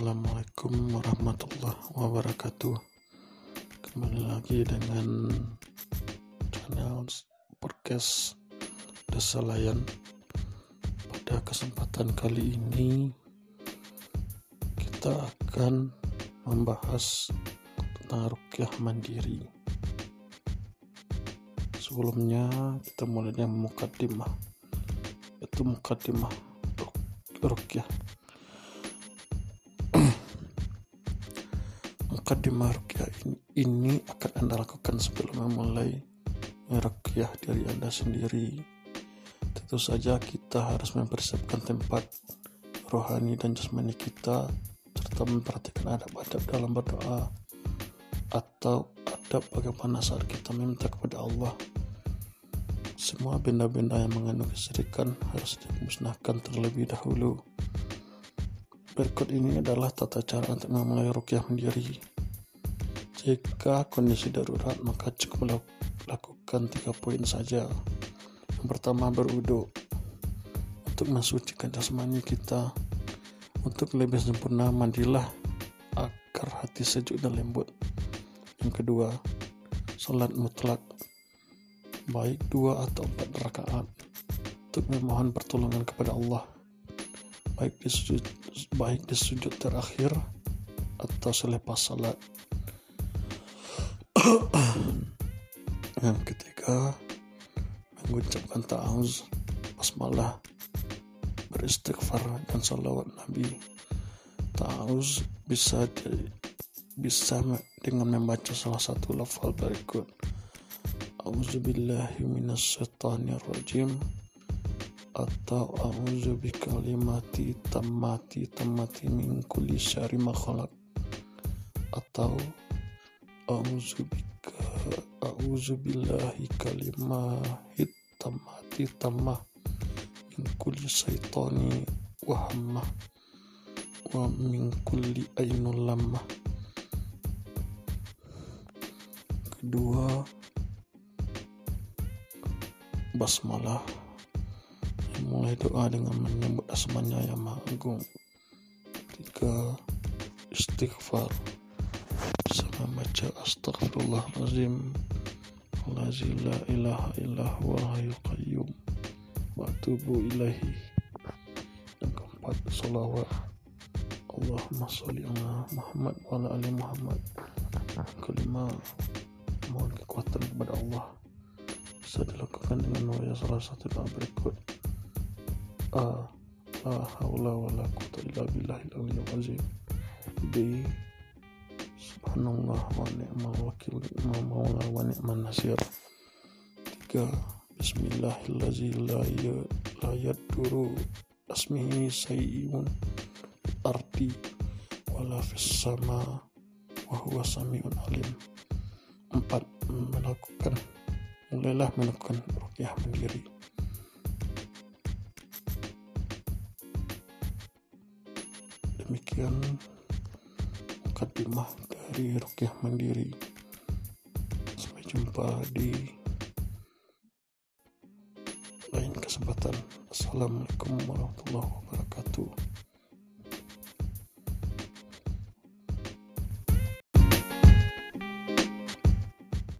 Assalamualaikum warahmatullahi wabarakatuh. Kembali lagi dengan channel podcast Desa Layan Pada kesempatan kali ini Kita akan membahas tentang rukyah mandiri. Sebelumnya kita mulai dengan mukadimah Itu mukadimah rukyah Mukadimah rukyah ini akan Anda lakukan sebelum memulai merukyah dari Anda sendiri. Tentu saja kita harus mempersiapkan tempat rohani dan jasmani kita serta memperhatikan adab-adab dalam berdoa atau adab bagaimana saat kita meminta kepada Allah. Semua benda-benda yang mengandung kesyirikan harus dimusnahkan terlebih dahulu. Berikut ini adalah tata cara untuk memulai rukyah mandiri. Jika kondisi darurat, maka cukup lakukan tiga poin saja. Yang pertama, berwudu untuk mensucikan jasmani kita. Untuk lebih sempurna, mandilah agar hati sejuk dan lembut. Yang kedua, salat mutlak, baik dua atau empat rakaat, untuk memohon pertolongan kepada Allah, baik di sujud, baik di sujud terakhir atau selepas salat. yang ketiga mengucapkan ta'awuz basmalah beristighfar dan salawat nabi. Ta'awuz bisa di, bisa dengan membaca salah satu lafal berikut. A'udzubillahi rajim atau a'udzu bikalimati tammati tammati min kulli syarri ma atau A'udzu bika A'udzu billahi kalimahit tamati tamah min kulli syaitani wa hammah wa min kulli ainul lamah kedua basmalah mulai doa dengan menyebut asmanya yang maha agung. Tiga istighfar. Membaca astagfirullahalazim Allazi la ilaha huwa hayyul qayyum. Wa atubu ilaihi. Yang keempat salawat. Allahumma sholli ala Muhammad wa ala ali Muhammad. Kelima mohon kekuatan kepada Allah. Bisa dilakukan dengan wajah salah satu doa berikut A la haula wa la quwwata illa billahil aliyyil azim. B subhanallah wa ni'mal wakil wa maula wa ni'man nasir. Tiga bismillahirrahmanirrahim la, ya, yaduru asmihi sayyun arti wala fis sama wa huwa samiun alim. Empat melakukan mulailah melakukan rukyah mandiri demikian mukadimah dari Rukyah Mandiri. Sampai jumpa di lain kesempatan. Assalamualaikum warahmatullahi wabarakatuh.